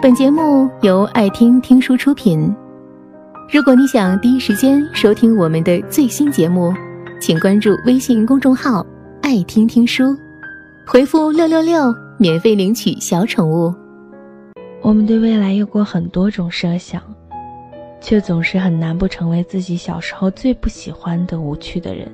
本节目由爱听听书出品。如果你想第一时间收听我们的最新节目，请关注微信公众号“爱听听书”，回复“六六六”免费领取小宠物。我们对未来有过很多种设想，却总是很难不成为自己小时候最不喜欢的无趣的人。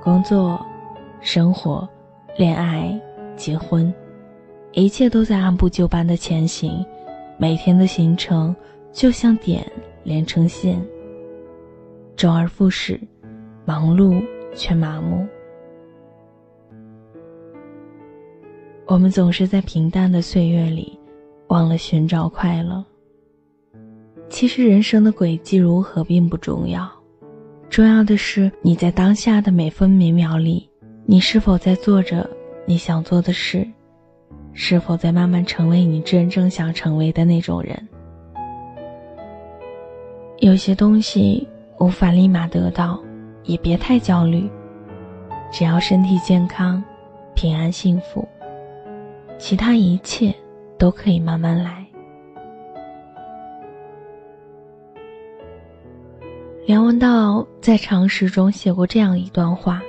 工作、生活、恋爱、结婚。一切都在按部就班的前行，每天的行程就像点连成线，周而复始，忙碌却麻木。我们总是在平淡的岁月里，忘了寻找快乐。其实人生的轨迹如何并不重要，重要的是你在当下的每分每秒里，你是否在做着你想做的事。是否在慢慢成为你真正想成为的那种人？有些东西无法立马得到，也别太焦虑。只要身体健康、平安幸福，其他一切都可以慢慢来。梁文道在《常识》中写过这样一段话：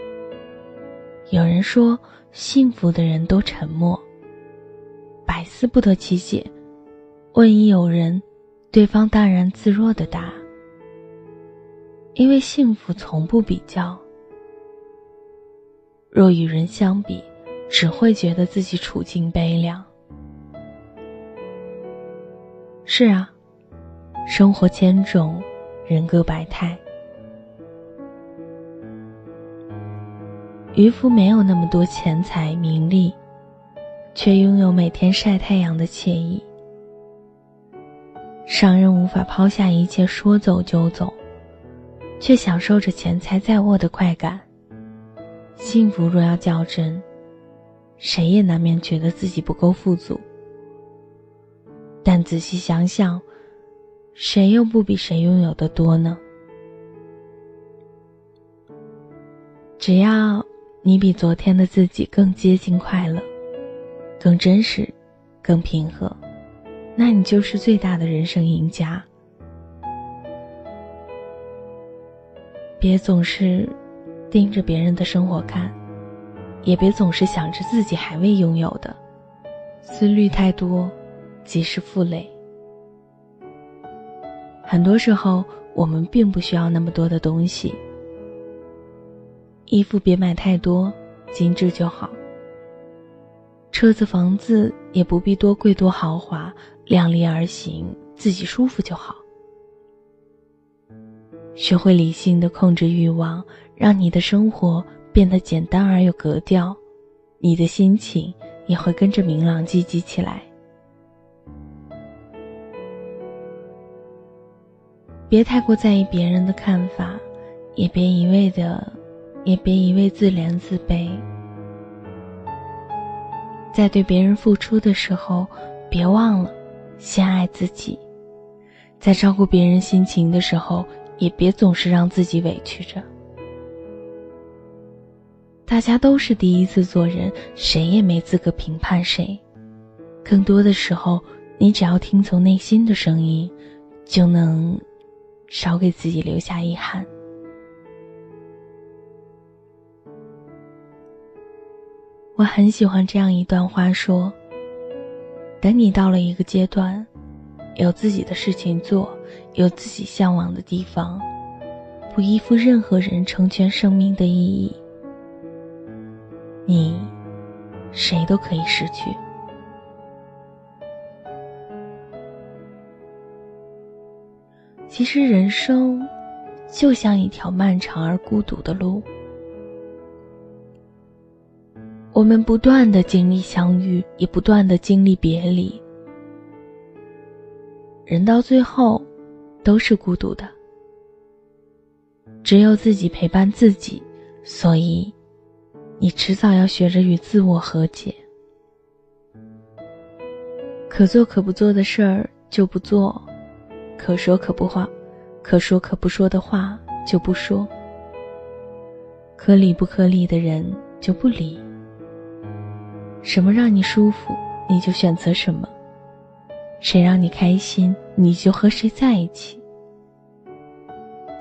有人说，幸福的人都沉默。思不得其解。问一有人，对方淡然自若的答：“因为幸福从不比较。若与人相比，只会觉得自己处境悲凉。”是啊，生活千种，人各百态。渔夫没有那么多钱财名利。却拥有每天晒太阳的惬意。商人无法抛下一切说走就走，却享受着钱财在握的快感。幸福若要较真，谁也难免觉得自己不够富足。但仔细想想，谁又不比谁拥有的多呢？只要你比昨天的自己更接近快乐。更真实，更平和，那你就是最大的人生赢家。别总是盯着别人的生活看，也别总是想着自己还未拥有的，思虑太多，即是负累。很多时候，我们并不需要那么多的东西，衣服别买太多，精致就好。车子、房子也不必多贵多豪华，量力而行，自己舒服就好。学会理性的控制欲望，让你的生活变得简单而有格调，你的心情也会跟着明朗积极起来。别太过在意别人的看法，也别一味的，也别一味自怜自卑。在对别人付出的时候，别忘了先爱自己；在照顾别人心情的时候，也别总是让自己委屈着。大家都是第一次做人，谁也没资格评判谁。更多的时候，你只要听从内心的声音，就能少给自己留下遗憾。我很喜欢这样一段话，说：“等你到了一个阶段，有自己的事情做，有自己向往的地方，不依附任何人成全生命的意义，你谁都可以失去。其实人生就像一条漫长而孤独的路。”我们不断的经历相遇，也不断的经历别离。人到最后，都是孤独的。只有自己陪伴自己，所以，你迟早要学着与自我和解。可做可不做的事儿就不做，可说可不话，可说可不说的话就不说。可理不可理的人就不理。什么让你舒服，你就选择什么；谁让你开心，你就和谁在一起。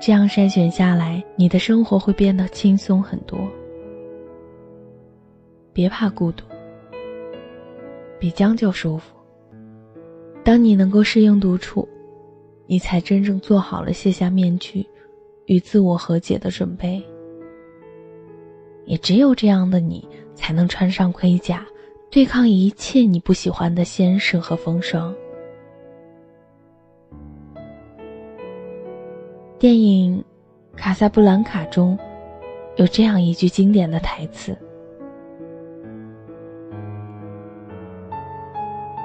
这样筛选下来，你的生活会变得轻松很多。别怕孤独，比将就舒服。当你能够适应独处，你才真正做好了卸下面具，与自我和解的准备。也只有这样的你，才能穿上盔甲，对抗一切你不喜欢的先生和风霜。电影《卡萨布兰卡》中，有这样一句经典的台词：“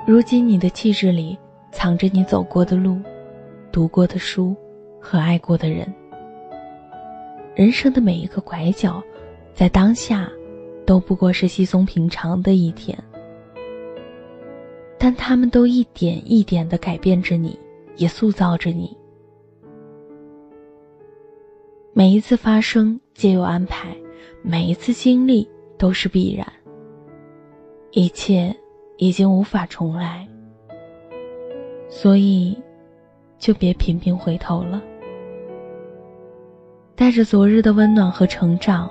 如今你的气质里藏着你走过的路、读过的书和爱过的人。人生的每一个拐角，在当下都不过是稀松平常的一天，但他们都一点一点的改变着你，也塑造着你。”每一次发生皆有安排，每一次经历都是必然。一切已经无法重来，所以就别频频回头了。带着昨日的温暖和成长，